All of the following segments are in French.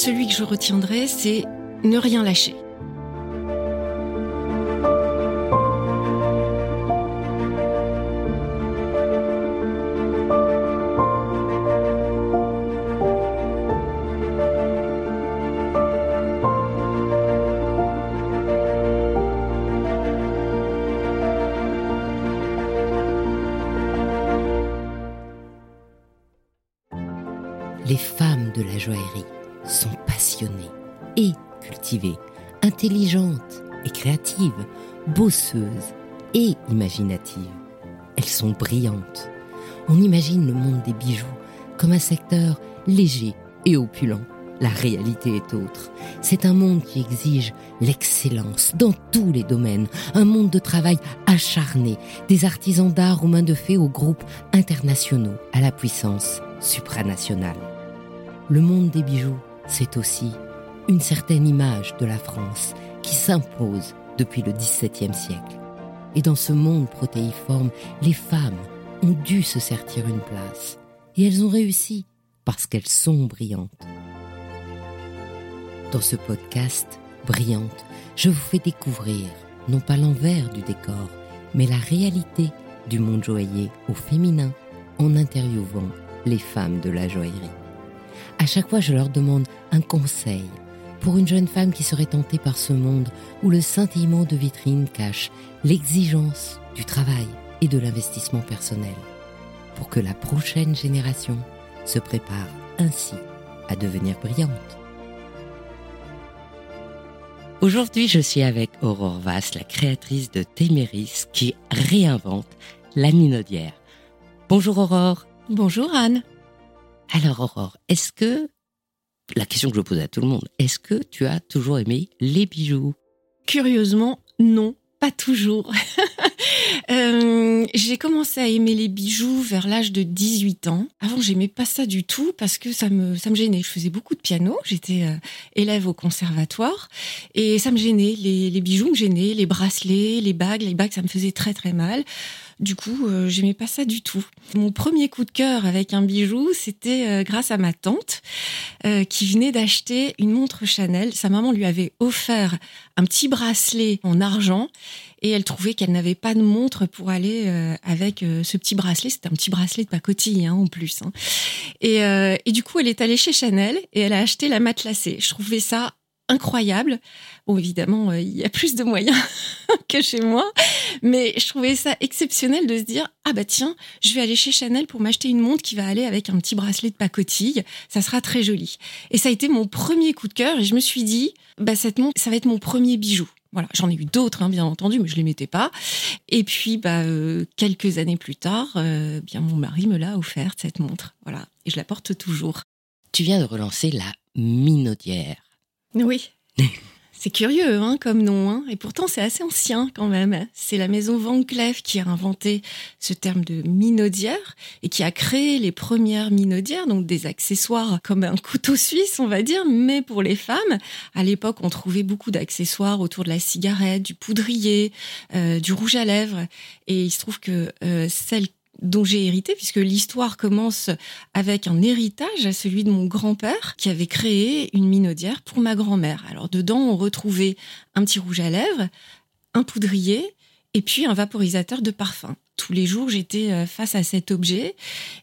celui que je retiendrai, c'est ne rien lâcher. Et imaginatives. Elles sont brillantes. On imagine le monde des bijoux comme un secteur léger et opulent. La réalité est autre. C'est un monde qui exige l'excellence dans tous les domaines, un monde de travail acharné, des artisans d'art aux mains de fées aux groupes internationaux à la puissance supranationale. Le monde des bijoux, c'est aussi une certaine image de la France qui s'impose depuis le XVIIe siècle. Et dans ce monde protéiforme, les femmes ont dû se sertir une place. Et elles ont réussi parce qu'elles sont brillantes. Dans ce podcast, Brillante, je vous fais découvrir non pas l'envers du décor, mais la réalité du monde joaillier au féminin en interviewant les femmes de la joaillerie. À chaque fois, je leur demande un conseil pour une jeune femme qui serait tentée par ce monde où le scintillement de vitrine cache l'exigence du travail et de l'investissement personnel, pour que la prochaine génération se prépare ainsi à devenir brillante. Aujourd'hui, je suis avec Aurore Vasse, la créatrice de Téméris, qui réinvente la minaudière. Bonjour Aurore. Bonjour Anne. Alors Aurore, est-ce que, la question que je pose à tout le monde, est-ce que tu as toujours aimé les bijoux? Curieusement, non, pas toujours. Euh, j'ai commencé à aimer les bijoux vers l'âge de 18 ans. Avant, j'aimais pas ça du tout parce que ça me, ça me gênait. Je faisais beaucoup de piano. J'étais euh, élève au conservatoire et ça me gênait. Les, les bijoux me gênaient, les bracelets, les bagues. Les bagues, ça me faisait très très mal. Du coup, euh, j'aimais pas ça du tout. Mon premier coup de cœur avec un bijou, c'était euh, grâce à ma tante qui venait d'acheter une montre Chanel. Sa maman lui avait offert un petit bracelet en argent et elle trouvait qu'elle n'avait pas de montre pour aller euh, avec euh, ce petit bracelet. C'était un petit bracelet de pacotille hein, en plus. Hein. Et, euh, et du coup, elle est allée chez Chanel et elle a acheté la matelassée. Je trouvais ça incroyable. Bon, évidemment, euh, il y a plus de moyens que chez moi, mais je trouvais ça exceptionnel de se dire ah bah tiens, je vais aller chez Chanel pour m'acheter une montre qui va aller avec un petit bracelet de pacotille, ça sera très joli. Et ça a été mon premier coup de cœur et je me suis dit bah cette montre, ça va être mon premier bijou. Voilà, j'en ai eu d'autres, hein, bien entendu, mais je les mettais pas. Et puis, bah, euh, quelques années plus tard, euh, bien mon mari me l'a offerte cette montre, voilà, et je la porte toujours. Tu viens de relancer la minaudière. Oui. C'est curieux hein, comme nom, hein. et pourtant c'est assez ancien quand même. C'est la maison Van Cleef qui a inventé ce terme de minaudière et qui a créé les premières minaudières, donc des accessoires comme un couteau suisse, on va dire, mais pour les femmes. À l'époque, on trouvait beaucoup d'accessoires autour de la cigarette, du poudrier, euh, du rouge à lèvres, et il se trouve que euh, celle dont j'ai hérité, puisque l'histoire commence avec un héritage à celui de mon grand-père, qui avait créé une minaudière pour ma grand-mère. Alors dedans, on retrouvait un petit rouge à lèvres, un poudrier, et puis un vaporisateur de parfum. Tous les jours, j'étais euh, face à cet objet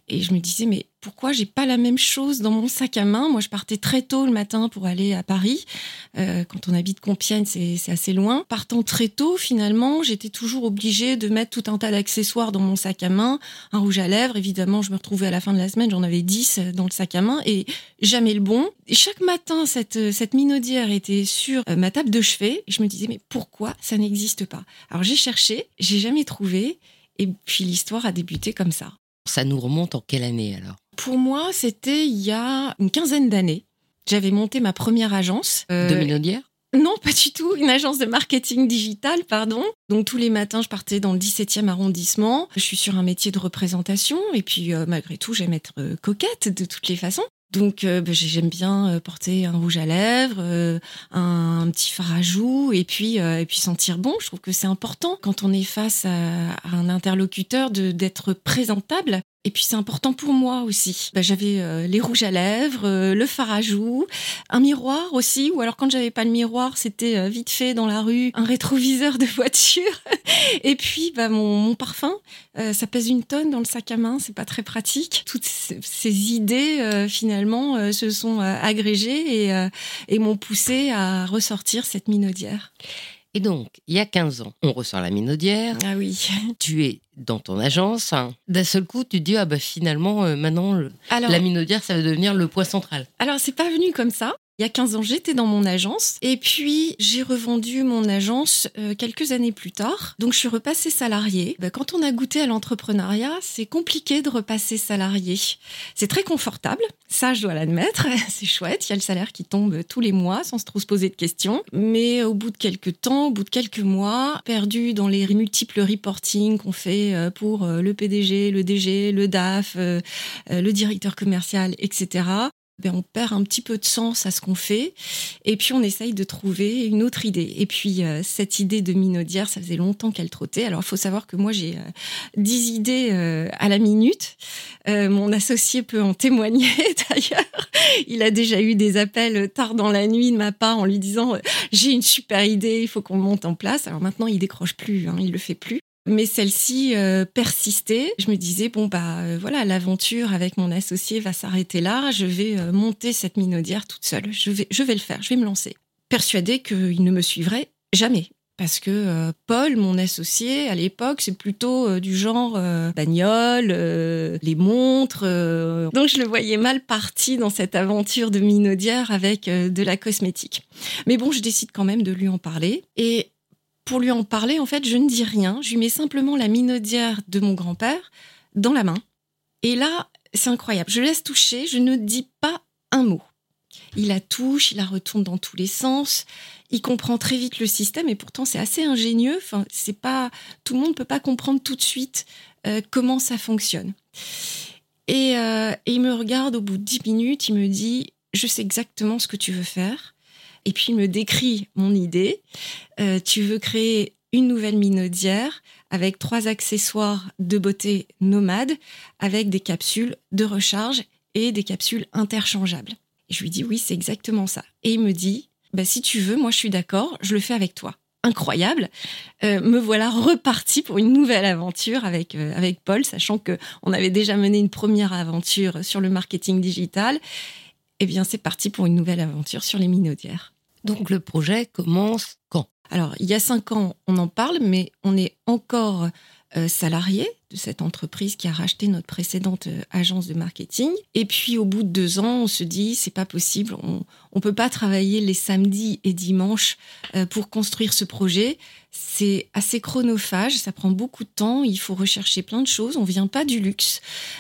et je me disais, mais pourquoi j'ai pas la même chose dans mon sac à main Moi, je partais très tôt le matin pour aller à Paris. Euh, quand on habite Compiègne, c'est assez loin. Partant très tôt, finalement, j'étais toujours obligée de mettre tout un tas d'accessoires dans mon sac à main. Un rouge à lèvres, évidemment, je me retrouvais à la fin de la semaine, j'en avais 10 dans le sac à main et jamais le bon. Et chaque matin, cette, cette minaudière était sur euh, ma table de chevet et je me disais, mais pourquoi ça n'existe pas? Alors j'ai cherché, j'ai jamais trouvé. Et puis l'histoire a débuté comme ça. Ça nous remonte en quelle année alors? Pour moi, c'était il y a une quinzaine d'années. J'avais monté ma première agence. Euh, De minaudière non, pas du tout. Une agence de marketing digital, pardon. Donc tous les matins, je partais dans le 17e arrondissement. Je suis sur un métier de représentation et puis euh, malgré tout, j'aime être euh, coquette de toutes les façons. Donc euh, bah, j'ai- j'aime bien porter un rouge à lèvres, un, un petit fard à joues et puis et puis sentir bon. Je trouve que c'est important quand on est face à, à un interlocuteur d'être présentable. Et puis c'est important pour moi aussi. Bah, j'avais euh, les rouges à lèvres, euh, le fard à joues, un miroir aussi. Ou alors quand j'avais pas le miroir, c'était euh, vite fait dans la rue, un rétroviseur de voiture. et puis bah, mon, mon parfum, ça pèse une tonne dans le sac à main, c'est pas très pratique. Toutes ces idées finalement se sont agrégées et, et m'ont poussé à ressortir cette minaudière. Et donc, il y a 15 ans, on ressort la minaudière. Ah oui. Tu es dans ton agence. D'un seul coup, tu te dis, ah bah finalement, euh, maintenant, la minaudière, ça va devenir le point central. Alors, c'est pas venu comme ça. Il y a 15 ans, j'étais dans mon agence et puis j'ai revendu mon agence euh, quelques années plus tard. Donc je suis repassée salariée. Ben, quand on a goûté à l'entrepreneuriat, c'est compliqué de repasser salarié. C'est très confortable, ça je dois l'admettre, c'est chouette, il y a le salaire qui tombe tous les mois sans trop se poser de questions. Mais au bout de quelques temps, au bout de quelques mois, perdu dans les multiples reporting qu'on fait euh, pour euh, le PDG, le DG, le DAF, le directeur commercial, etc. Ben, on perd un petit peu de sens à ce qu'on fait et puis on essaye de trouver une autre idée. Et puis euh, cette idée de minaudière, ça faisait longtemps qu'elle trottait. Alors il faut savoir que moi j'ai euh, idées euh, à la minute. mon associé peut en témoigner d'ailleurs. Il a déjà eu des appels tard dans la nuit de ma part en lui disant j'ai une super idée, il faut qu'on monte en place. Alors maintenant il décroche plus, hein, il le fait plus. Mais celle-ci euh, persistait. Je me disais, bon, bah euh, voilà, l'aventure avec mon associé va s'arrêter là. Je vais euh, monter cette minaudière toute seule. Je vais, je vais le faire, je vais me lancer. Persuadée qu'il ne me suivrait jamais. Parce que Paul, mon associé, à l'époque, c'est plutôt du genre bagnole, les montres. donc je le voyais mal parti dans cette aventure de minaudière avec de la cosmétique. Mais bon, je décide quand même de lui en parler. Et pour lui en parler, en fait, je ne dis rien. Je lui mets simplement la minaudière de mon grand-père dans la main. Et là, c'est incroyable. Je laisse toucher, je ne dis pas un mot. Il la touche, il la retourne dans tous les sens. Il comprend très vite le système et pourtant c'est assez ingénieux. Enfin, c'est pas tout le monde peut pas comprendre tout de suite euh, comment ça fonctionne. Et, euh, et il me regarde au bout de dix minutes. Il me dit je sais exactement ce que tu veux faire et puis il me décrit mon idée. Euh, tu veux créer une nouvelle minaudière avec trois accessoires de beauté nomades, avec des capsules de recharge et des capsules interchangeables. Je lui dis oui, c'est exactement ça. Et il me dit, bah, si tu veux, moi je suis d'accord, je le fais avec toi. Incroyable. Euh, me voilà reparti pour une nouvelle aventure avec, euh, avec Paul, sachant que on avait déjà mené une première aventure sur le marketing digital. Eh bien, c'est parti pour une nouvelle aventure sur les minaudières. Donc le projet commence quand? Alors, il y a cinq ans, on en parle, mais on est encore euh, salarié de cette entreprise qui a racheté notre précédente euh, agence de marketing. Et puis, au bout de deux ans, on se dit, c'est pas possible, on ne peut pas travailler les samedis et dimanches euh, pour construire ce projet. C'est assez chronophage, ça prend beaucoup de temps, il faut rechercher plein de choses. On vient pas du luxe,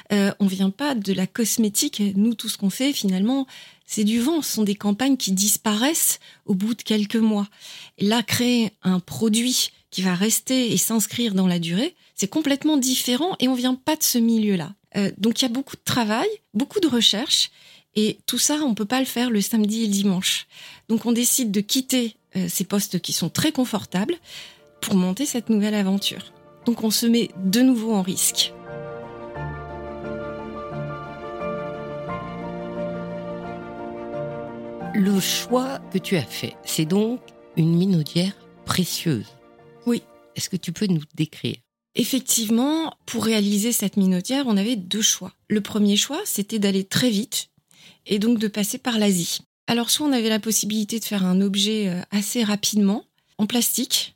on vient pas de la cosmétique. Nous, tout ce qu'on fait, finalement, c'est du vent. Ce sont des campagnes qui disparaissent au bout de quelques mois. Là, créer un produit qui va rester et s'inscrire dans la durée, c'est complètement différent et on vient pas de ce milieu-là. Euh, donc il y a beaucoup de travail, beaucoup de recherche et tout ça, on peut pas le faire le samedi et le dimanche. Donc on décide de quitter euh, ces postes qui sont très confortables pour monter cette nouvelle aventure. Donc on se met de nouveau en risque. Le choix que tu as fait, c'est donc une minaudière précieuse. Oui. Est-ce que tu peux nous décrire? Effectivement, pour réaliser cette minaudière, on avait deux choix. Le premier choix, c'était d'aller très vite et donc de passer par l'Asie. Alors soit on avait la possibilité de faire un objet euh, assez rapidement en plastique,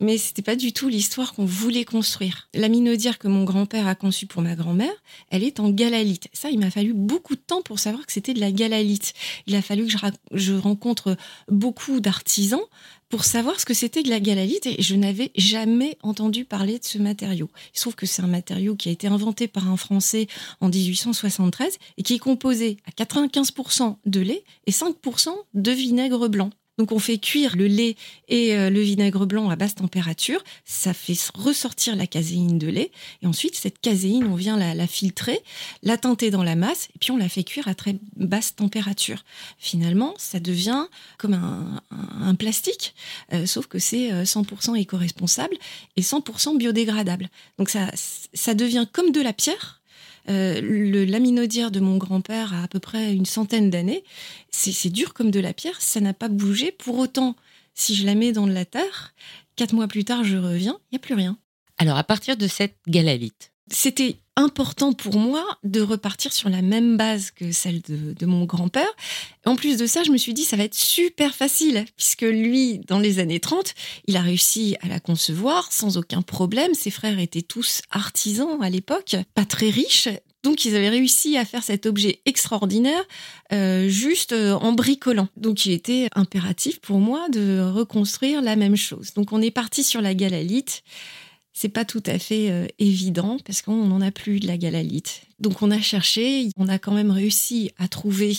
mais c'était pas du tout l'histoire qu'on voulait construire. La minaudière que mon grand-père a conçue pour ma grand-mère, elle est en galalite. Ça, il m'a fallu beaucoup de temps pour savoir que c'était de la galalite. Il a fallu que je, rencontre beaucoup d'artisans pour savoir ce que c'était de la galalite et je n'avais jamais entendu parler de ce matériau. Il se trouve que c'est un matériau qui a été inventé par un Français en 1873 et qui est composé à 95% de lait et 5% de vinaigre blanc. Donc on fait cuire le lait et euh, le vinaigre blanc à basse température, ça fait ressortir la caséine de lait et ensuite cette caséine on vient la, filtrer, la teinter dans la masse et puis on la fait cuire à très basse température. Finalement ça devient comme un, plastique, euh, sauf que c'est 100% euh, éco-responsable et 100% biodégradable. Donc ça, ça devient comme de la pierre Euh, le laminodière de mon grand-père a à peu près une centaine d'années. C'est dur comme de la pierre, ça n'a pas bougé. Pour autant, si je la mets dans de la terre, quatre mois plus tard, je reviens, il n'y a plus rien. Alors, à partir de cette galalite, c'était important pour moi de repartir sur la même base que celle de, mon grand-père. En plus de ça, je me suis dit, ça va être super facile, puisque lui, dans les années 30, il a réussi à la concevoir sans aucun problème. Ses frères étaient tous artisans à l'époque, pas très riches. Donc ils avaient réussi à faire cet objet extraordinaire euh, juste euh, en bricolant. Donc il était impératif pour moi de reconstruire la même chose. Donc on est parti sur la galalite c'est pas tout à fait euh, évident parce qu'on n'en a plus de la galalite. Donc on a cherché, on a quand même réussi à trouver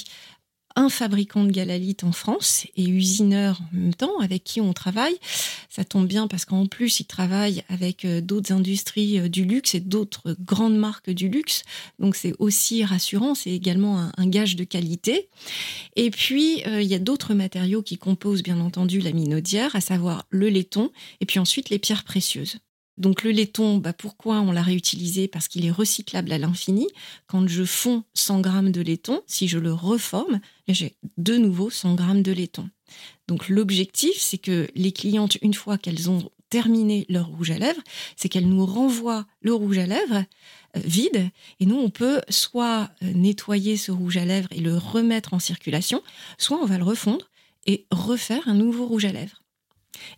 un fabricant de galalite en France et usineur en même temps avec qui on travaille. Ça tombe bien parce qu'en plus, il travaille avec euh, d'autres industries euh, du luxe et d'autres grandes marques du luxe. Donc c'est aussi rassurant, c'est également un, gage de qualité. Et puis, il y a d'autres matériaux qui composent bien entendu la minaudière, à savoir le laiton et puis ensuite les pierres précieuses. Donc le laiton, bah pourquoi on l'a réutilisé? Parce qu'il est recyclable à l'infini. Quand je fonds 100 grammes de laiton, si je le reforme, j'ai de nouveau 100 grammes de laiton. Donc l'objectif, c'est que les clientes, une fois qu'elles ont terminé leur rouge à lèvres, c'est qu'elles nous renvoient le rouge à lèvres euh, vide et nous on peut soit euh, nettoyer ce rouge à lèvres et le remettre en circulation, soit on va le refondre et refaire un nouveau rouge à lèvres.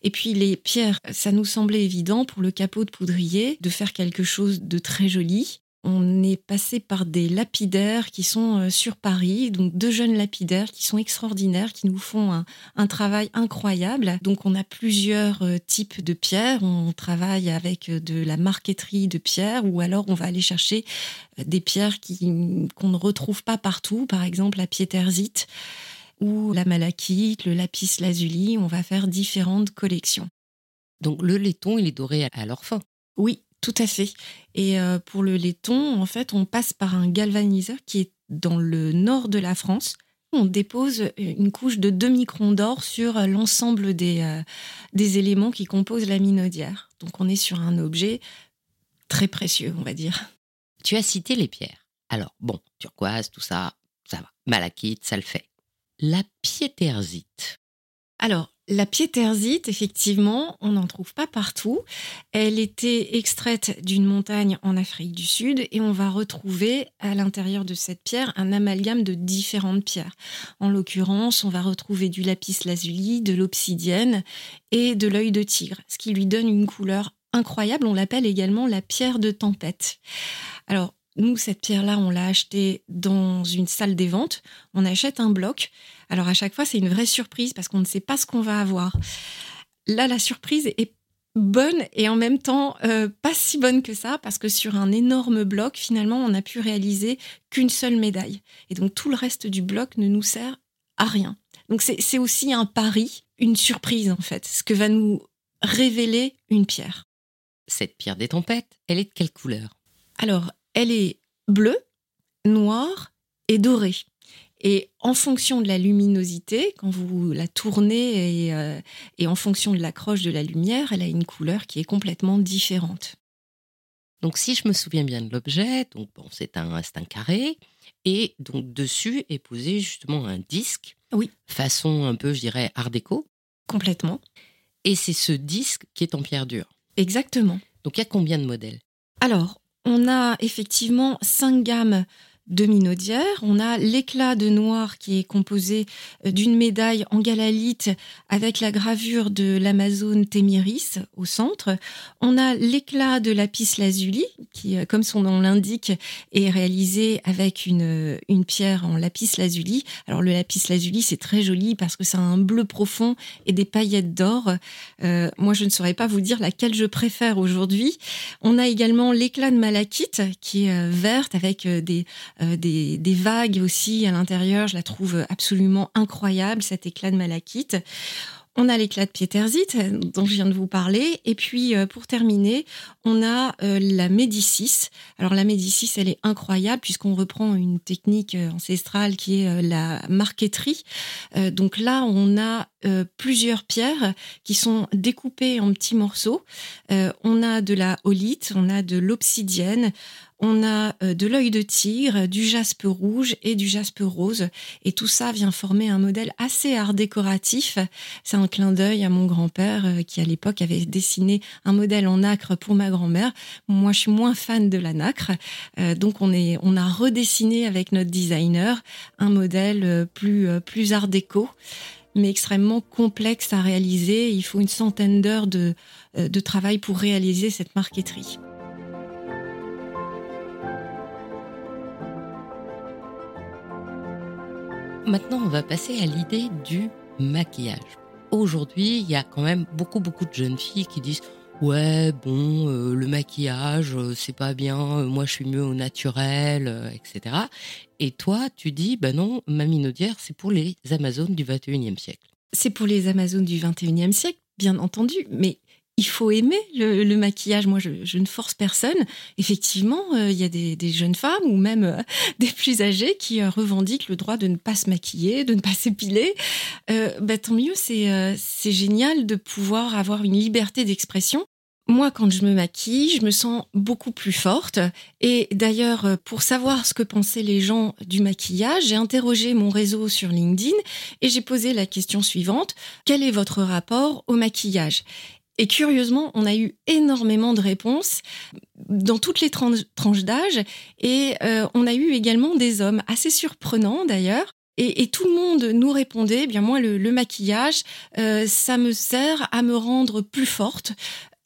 Et puis les pierres, ça nous semblait évident pour le capot de poudrier de faire quelque chose de très joli. On est passé par des lapidaires qui sont euh, sur Paris, donc deux jeunes lapidaires qui sont extraordinaires, qui nous font un, travail incroyable. Donc on a plusieurs euh, types de pierres. On travaille avec euh, de la marqueterie de pierres ou alors on va aller chercher des pierres qu'on ne retrouve pas partout, par exemple la piétersite ou la malachite, le lapis lazuli. On va faire différentes collections. Donc le laiton, il est doré à leur fin. Oui, tout à fait. Et euh, pour le laiton, en fait, on passe par un galvaniseur qui est dans le nord de la France. On dépose une couche de 2 microns d'or sur l'ensemble des, euh, des éléments qui composent la minaudière. Donc on est sur un objet très précieux, on va dire. Tu as cité les pierres. Alors, bon, turquoise, tout ça, ça va. Malachite, ça le fait la piétersite. Alors, la piétersite, effectivement, on n'en trouve pas partout. Elle était extraite d'une montagne en Afrique du Sud et on va retrouver à l'intérieur de cette pierre un amalgame de différentes pierres. En l'occurrence, on va retrouver du lapis lazuli, de l'obsidienne et de l'œil de tigre, ce qui lui donne une couleur incroyable. On l'appelle également la pierre de tempête. Alors, nous, cette pierre-là, on l'a achetée dans une salle des ventes. On achète un bloc. Alors à chaque fois, c'est une vraie surprise parce qu'on ne sait pas ce qu'on va avoir. Là, la surprise est bonne et en même temps euh, pas si bonne que ça parce que sur un énorme bloc, finalement, on n'a pu réaliser qu'une seule médaille. Et donc tout le reste du bloc ne nous sert à rien. Donc c'est aussi un pari, une surprise en fait, ce que va nous révéler une pierre. Cette pierre des tempêtes, elle est de quelle couleur? Alors, elle est bleue, noire et dorée. Et en fonction de la luminosité, quand vous la tournez et, euh, en fonction de l'accroche de la lumière, elle a une couleur qui est complètement différente. Donc si je me souviens bien de l'objet, donc bon, c'est un, un carré, et donc dessus est posé justement un disque, oui. façon un peu, je dirais, art déco. Complètement. Et c'est ce disque qui est en pierre dure. Exactement. Donc il y a combien de modèles? Alors, on a effectivement cinq gammes de minaudière. On a l'éclat de noir qui est composé euh, d'une médaille en galalite avec la gravure de l'Amazone Témiris au centre. On a l'éclat de lapis lazuli qui, euh, comme son nom l'indique, est réalisé avec une, une pierre en lapis lazuli. Alors le lapis lazuli, c'est très joli parce que c'est un bleu profond et des paillettes d'or. Euh, moi, je ne saurais pas vous dire laquelle je préfère aujourd'hui. On a également l'éclat de malachite qui est verte avec des euh, des, vagues aussi à l'intérieur. Je la trouve absolument incroyable, cet éclat de malachite. On a l'éclat de piétersite dont je viens de vous parler. Et puis, euh, pour terminer, on a euh, la Médicis. Alors, la Médicis, elle est incroyable puisqu'on reprend une technique ancestrale qui est la marqueterie. donc là, on a plusieurs pierres qui sont découpées en petits morceaux. on a de la holite, on a de l'obsidienne, on a euh, de l'œil de tigre, du jaspe rouge et du jaspe rose. Et tout ça vient former un modèle assez art décoratif. C'est un clin d'œil à mon grand-père euh, qui, à l'époque, avait dessiné un modèle en nacre pour ma grand-mère. Moi, je suis moins fan de la nacre. Euh, donc, on, est, on a redessiné avec notre designer un modèle plus, plus art déco mais extrêmement complexe à réaliser. Il faut une centaine d'heures de, de travail pour réaliser cette marqueterie. Maintenant, on va passer à l'idée du maquillage. Aujourd'hui, il y a quand même beaucoup, beaucoup de jeunes filles qui disent ouais, bon, euh, le maquillage, euh, c'est pas bien, euh, moi je suis mieux au naturel, etc. Et toi, tu dis, bah non, ma minaudière, c'est pour les Amazones du 21e siècle. C'est pour les Amazones du 21e siècle, bien entendu, mais il faut aimer le, maquillage. Moi, je, ne force personne. Effectivement, euh, il y a des, jeunes femmes ou même euh, des plus âgées qui euh, revendiquent le droit de ne pas se maquiller, de ne pas s'épiler. Bah, tant mieux, c'est génial de pouvoir avoir une liberté d'expression. Moi, quand je me maquille, je me sens beaucoup plus forte. Et d'ailleurs, pour savoir ce que pensaient les gens du maquillage, j'ai interrogé mon réseau sur LinkedIn et j'ai posé la question suivante. Quel est votre rapport au maquillage? Et curieusement, on a eu énormément de réponses dans toutes les tranches d'âge et euh, on a eu également des hommes, assez surprenants d'ailleurs. Et, tout le monde nous répondait, eh bien moi le, maquillage, euh, ça me sert à me rendre plus forte,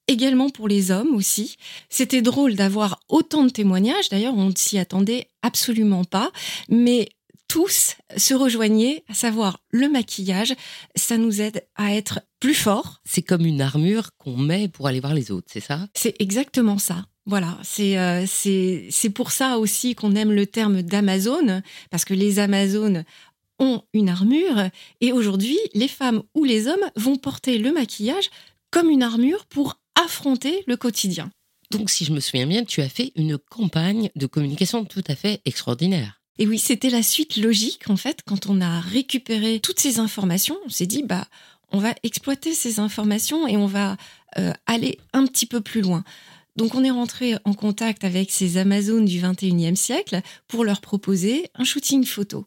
également pour les hommes aussi. C'était drôle d'avoir autant de témoignages. D'ailleurs, on ne s'y attendait absolument pas. Mais tous se rejoignaient, à savoir le maquillage, ça nous aide à être plus forts. C'est comme une armure qu'on met pour aller voir les autres, c'est ça? C'est exactement ça. Voilà, c'est euh, c'est pour ça aussi qu'on aime le terme d'Amazon, parce que les Amazones ont une armure, et aujourd'hui, les femmes ou les hommes vont porter le maquillage comme une armure pour affronter le quotidien. Donc, si je me souviens bien, tu as fait une campagne de communication tout à fait extraordinaire. Et oui, c'était la suite logique, en fait, quand on a récupéré toutes ces informations, on s'est dit, bah, on va exploiter ces informations et on va euh, aller un petit peu plus loin. Donc on est rentré en contact avec ces Amazones du 21e siècle pour leur proposer un shooting photo.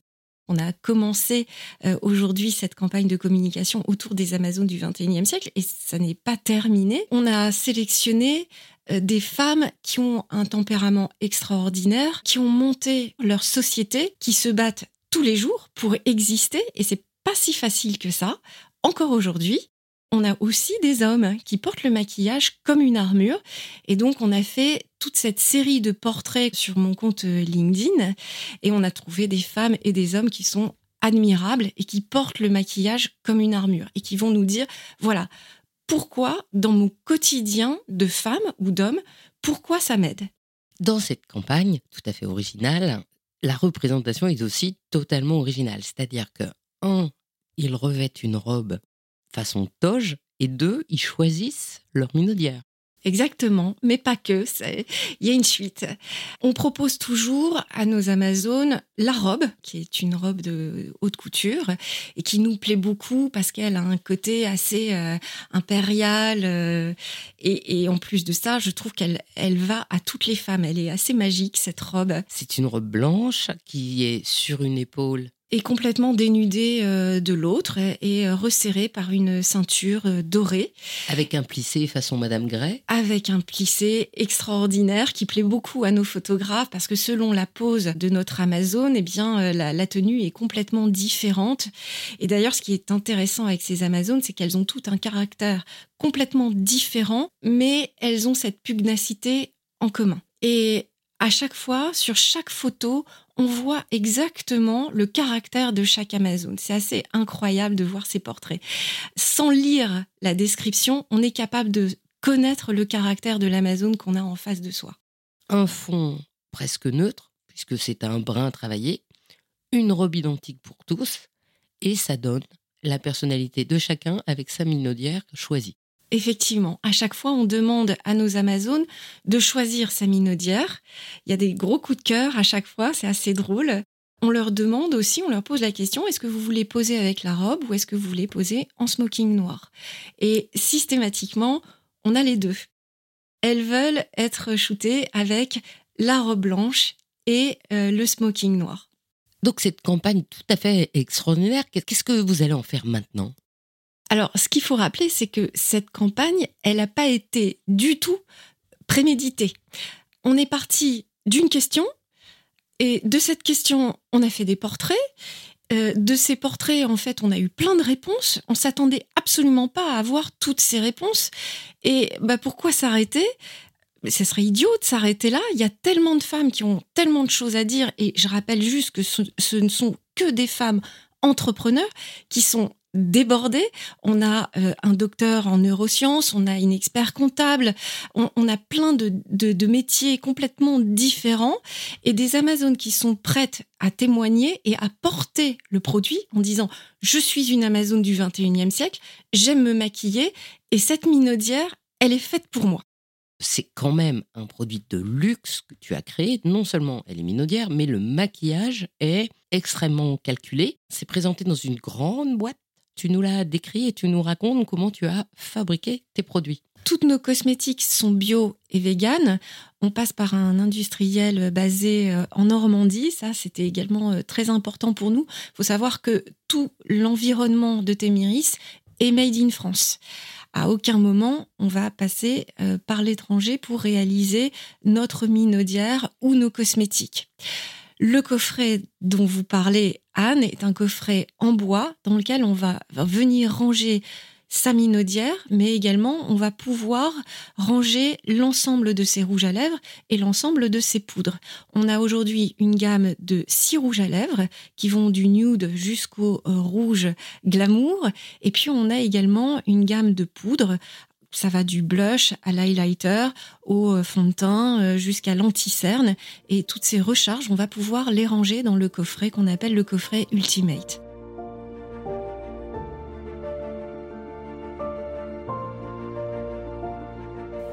On a commencé euh, aujourd'hui cette campagne de communication autour des Amazones du 21e siècle et ça n'est pas terminé. On a sélectionné des femmes qui ont un tempérament extraordinaire, qui ont monté leur société, qui se battent tous les jours pour exister et c'est pas si facile que ça. Encore aujourd'hui, on a aussi des hommes qui portent le maquillage comme une armure. Et donc, on a fait toute cette série de portraits sur mon compte LinkedIn et on a trouvé des femmes et des hommes qui sont admirables et qui portent le maquillage comme une armure et qui vont nous dire, voilà, pourquoi dans mon quotidien de femme ou d'homme, pourquoi ça m'aide? Dans cette campagne tout à fait originale, la représentation est aussi totalement originale. C'est-à-dire que, un, ils revêtent une robe façon toge, et deux, ils choisissent leur minaudière. Exactement, mais pas que. Il y a une suite. On propose toujours à nos Amazones la robe, qui est une robe de haute couture et qui nous plaît beaucoup parce qu'elle a un côté assez euh, impérial. Euh, et, en plus de ça, je trouve qu'elle elle va à toutes les femmes. Elle est assez magique, cette robe. C'est une robe blanche qui est sur une épaule est complètement dénudé euh, de l'autre et euh, resserré par une ceinture euh, dorée. Avec un plissé façon Madame Gray Avec un plissé extraordinaire qui plaît beaucoup à nos photographes parce que selon la pose de notre Amazon, eh bien, la, tenue est complètement différente. Et d'ailleurs, ce qui est intéressant avec ces Amazones, c'est qu'elles ont tout un caractère complètement différent, mais elles ont cette pugnacité en commun. Et à chaque fois, sur chaque photo, on voit exactement le caractère de chaque Amazon. C'est assez incroyable de voir ces portraits. Sans lire la description, on est capable de connaître le caractère de l'Amazon qu'on a en face de soi. Un fond presque neutre, puisque c'est un brin travaillé, une robe identique pour tous, et ça donne la personnalité de chacun avec sa minaudière choisie effectivement, à chaque fois, on demande à nos Amazones de choisir sa minaudière. Il y a des gros coups de cœur à chaque fois, c'est assez drôle. On leur demande aussi, on leur pose la question, est-ce que vous voulez poser avec la robe ou est-ce que vous voulez poser en smoking noir? Et systématiquement, on a les deux. Elles veulent être shootées avec la robe blanche et euh, le smoking noir. Donc cette campagne tout à fait extraordinaire, qu'est-ce que vous allez en faire maintenant? Alors ce qu'il faut rappeler, c'est que cette campagne, elle n'a pas été du tout préméditée. On est parti d'une question et de cette question, on a fait des portraits. Euh, de ces portraits, en fait, on a eu plein de réponses. On s'attendait absolument pas à avoir toutes ces réponses. Et bah, pourquoi s'arrêter? Ce serait idiot de s'arrêter là. Il y a tellement de femmes qui ont tellement de choses à dire. Et je rappelle juste que ce ne sont que des femmes entrepreneurs qui sont débordés. On a euh, un docteur en neurosciences, on a une expert comptable, on, a plein de, de, métiers complètement différents et des Amazones qui sont prêtes à témoigner et à porter le produit en disant je suis une Amazone du 21e siècle, j'aime me maquiller et cette minaudière, elle est faite pour moi c'est quand même un produit de luxe que tu as créé. Non seulement elle est minaudière, mais le maquillage est extrêmement calculé. C'est présenté dans une grande boîte tu nous l'as décrit et tu nous racontes comment tu as fabriqué tes produits. Toutes nos cosmétiques sont bio et véganes. On passe par un industriel basé euh, en Normandie. Ça, c'était également euh, très important pour nous. Il faut savoir que tout l'environnement de Témiris est made in France. À aucun moment, on va passer euh, par l'étranger pour réaliser notre minaudière ou nos cosmétiques. Le coffret dont vous parlez, Anne, est un coffret en bois dans lequel on va venir ranger sa minaudière, mais également on va pouvoir ranger l'ensemble de ses rouges à lèvres et l'ensemble de ses poudres. On a aujourd'hui une gamme de six rouges à lèvres qui vont du nude jusqu'au rouge glamour, et puis on a également une gamme de poudres ça va du blush à l'highlighter, au euh, fond de teint, euh, jusqu'à l'anti-cerne. Et toutes ces recharges, on va pouvoir les ranger dans le coffret qu'on appelle le coffret Ultimate.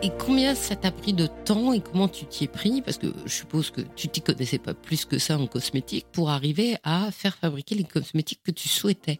Et combien ça t'a pris de temps et comment tu t'y es pris? Parce que je suppose que tu t'y connaissais pas plus que ça en cosmétique pour arriver à faire fabriquer les cosmétiques que tu souhaitais.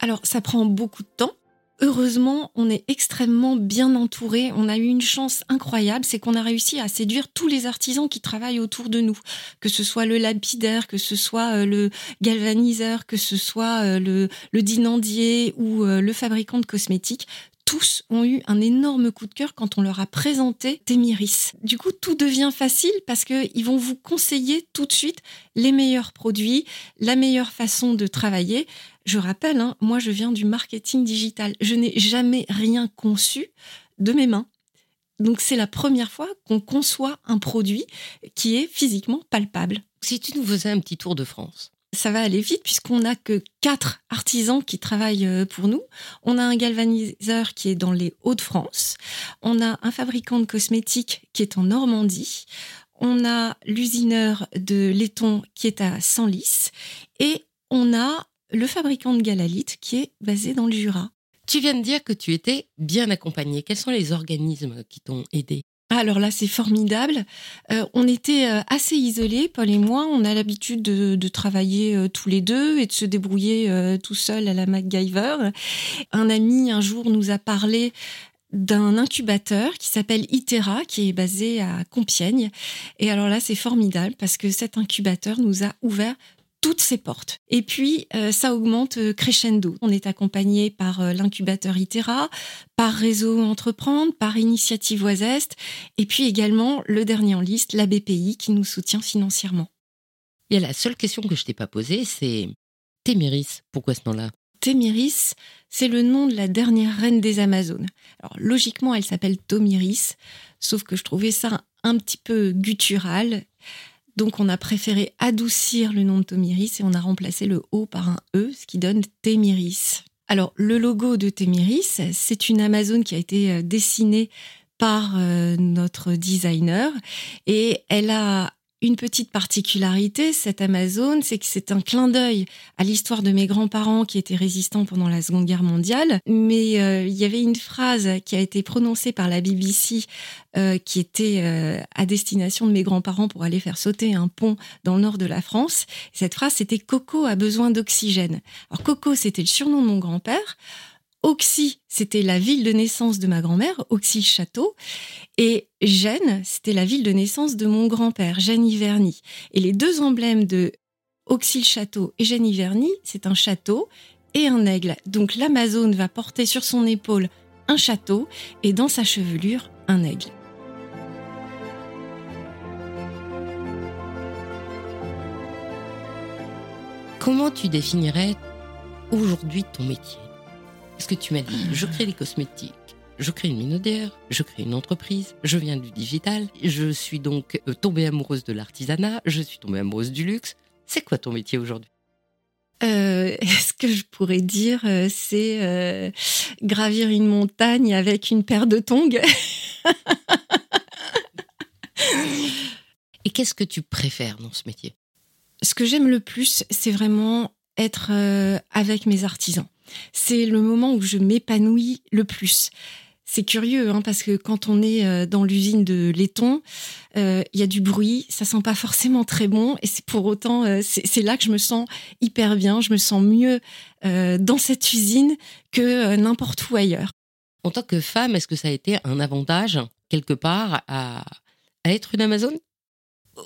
Alors ça prend beaucoup de temps Heureusement, on est extrêmement bien entouré. On a eu une chance incroyable, c'est qu'on a réussi à séduire tous les artisans qui travaillent autour de nous, que ce soit le lapidaire, que ce soit euh, le galvaniseur, que ce soit euh, le, le dinandier ou euh, le fabricant de cosmétiques tous ont eu un énorme coup de cœur quand on leur a présenté Témiris. Du coup, tout devient facile parce qu'ils vont vous conseiller tout de suite les meilleurs produits, la meilleure façon de travailler. Je rappelle, hein, moi je viens du marketing digital. Je n'ai jamais rien conçu de mes mains. Donc c'est la première fois qu'on conçoit un produit qui est physiquement palpable. Si tu nous faisais un petit tour de France ça va aller vite puisqu'on n'a que quatre artisans qui travaillent euh, pour nous. On a un galvaniseur qui est dans les Hauts-de-France. On a un fabricant de cosmétiques qui est en Normandie. On a l'usineur de laiton qui est à Senlis. Et on a le fabricant de galalite qui est basé dans le Jura. Tu viens de dire que tu étais bien accompagné. Quels sont les organismes qui t'ont aidé? Alors là, c'est formidable. Euh, on était euh, assez isolés, Paul et moi. On a l'habitude de, travailler euh, tous les deux et de se débrouiller tout seul à la MacGyver. Un ami un jour nous a parlé d'un incubateur qui s'appelle Itera, qui est basé à Compiègne. Et alors là, c'est formidable parce que cet incubateur nous a ouvert toutes ses portes. Et puis, euh, ça augmente euh, crescendo. On est accompagné par euh, l'incubateur ITERA, par Réseau Entreprendre, par Initiative Oisest, et puis également le dernier en liste, la BPI, qui nous soutient financièrement. Et la seule question que je t'ai pas posée, c'est Téméris. Pourquoi ce nom-là? Téméris, c'est le nom de la dernière reine des Amazones. Alors logiquement, elle s'appelle Tomiris, sauf que je trouvais ça un petit peu guttural. Donc on a préféré adoucir le nom de Tomiris et on a remplacé le O par un E, ce qui donne Témiris. Alors le logo de Témiris, c'est une Amazone qui a été euh, dessinée par euh, notre designer et elle a une petite particularité, cette Amazon, c'est que c'est un clin d'œil à l'histoire de mes grands-parents qui étaient résistants pendant la Seconde Guerre mondiale. Mais euh, il y avait une phrase qui a été prononcée par la BBC euh, qui était euh, à destination de mes grands-parents pour aller faire sauter un pont dans le nord de la France. Cette phrase, c'était Coco a besoin d'oxygène. Alors Coco, c'était le surnom de mon grand-père. Auxy, c'était la ville de naissance de ma grand-mère, Auxy-Château, et Gênes, c'était la ville de naissance de mon grand-père, Gênes Iverny. Et les deux emblèmes de Auxy-Château et Gênes Iverny, c'est un château et un aigle. Donc l'Amazone va porter sur son épaule un château et dans sa chevelure un aigle. Comment tu définirais aujourd'hui ton métier? Parce que tu m'as dit, je crée des cosmétiques, je crée une minaudière, je crée une entreprise, je viens du digital, je suis donc euh, tombée amoureuse de l'artisanat, je suis tombée amoureuse du luxe. C'est quoi ton métier aujourd'hui? Euh, ce que je pourrais dire, euh, c'est gravir une montagne avec une paire de tongs? Et qu'est-ce que tu préfères dans ce métier? Ce que j'aime le plus, c'est vraiment être euh, avec mes artisans. C'est le moment où je m'épanouis le plus. C'est curieux, hein, parce que quand on est euh, dans l'usine de laiton, euh, il y a du bruit, ça sent pas forcément très bon, et c'est pour autant, c'est là que je me sens hyper bien, je me sens mieux dans cette usine que n'importe où ailleurs. En tant que femme, est-ce que ça a été un avantage quelque part à, à être une Amazone?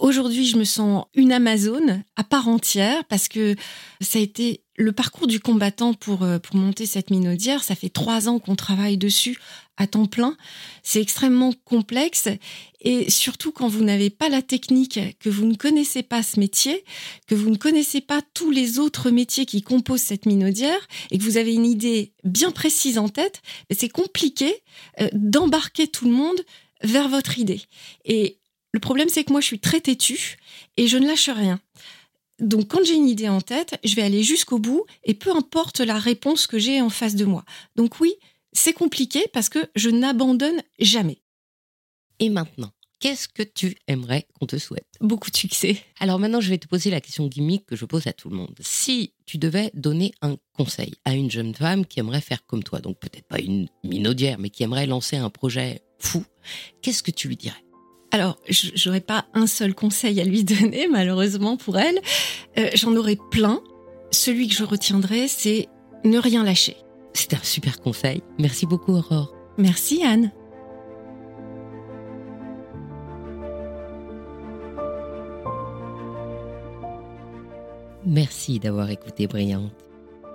Aujourd'hui, je me sens une Amazone à part entière parce que ça a été le parcours du combattant pour, euh, pour monter cette minaudière. Ça fait trois ans qu'on travaille dessus à temps plein. C'est extrêmement complexe et surtout quand vous n'avez pas la technique, que vous ne connaissez pas ce métier, que vous ne connaissez pas tous les autres métiers qui composent cette minaudière et que vous avez une idée bien précise en tête, c'est compliqué euh, d'embarquer tout le monde vers votre idée. Et le problème, c'est que moi, je suis très têtue et je ne lâche rien. Donc, quand j'ai une idée en tête, je vais aller jusqu'au bout et peu importe la réponse que j'ai en face de moi. Donc, oui, c'est compliqué parce que je n'abandonne jamais. Et maintenant, qu'est-ce que tu aimerais qu'on te souhaite? Beaucoup de succès. Alors maintenant, je vais te poser la question gimmick que je pose à tout le monde. Si tu devais donner un conseil à une jeune femme qui aimerait faire comme toi, donc peut-être pas une minaudière, mais qui aimerait lancer un projet fou, qu'est-ce que tu lui dirais? Alors, j'aurais pas un seul conseil à lui donner, malheureusement pour elle. Euh, j'en aurais plein. Celui que je retiendrai, c'est ne rien lâcher. C'est un super conseil. Merci beaucoup, Aurore. Merci, Anne. Merci d'avoir écouté Brillante.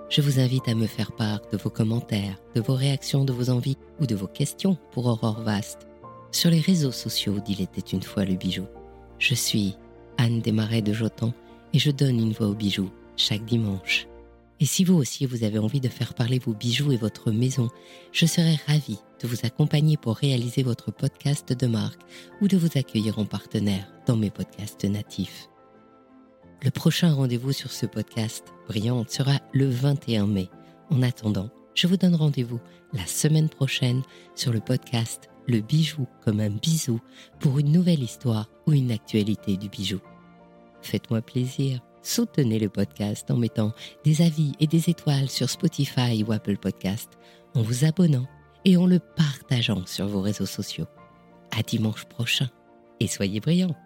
Je vous invite à me faire part de vos commentaires, de vos réactions, de vos envies ou de vos questions pour Aurore Vaste sur les réseaux sociaux d'Il était une fois le bijou. Je suis Anne Desmarais de Jotan et je donne une voix aux bijoux chaque dimanche. Et si vous aussi vous avez envie de faire parler vos bijoux et votre maison, je serai ravie de vous accompagner pour réaliser votre podcast de marque ou de vous accueillir en partenaire dans mes podcasts natifs. Le prochain rendez-vous sur ce podcast brillante sera le 21 mai. En attendant, je vous donne rendez-vous la semaine prochaine sur le podcast le bijou comme un bisou pour une nouvelle histoire ou une actualité du bijou. Faites-moi plaisir, soutenez le podcast en mettant des avis et des étoiles sur Spotify ou Apple Podcast, en vous abonnant et en le partageant sur vos réseaux sociaux. À dimanche prochain et soyez brillants.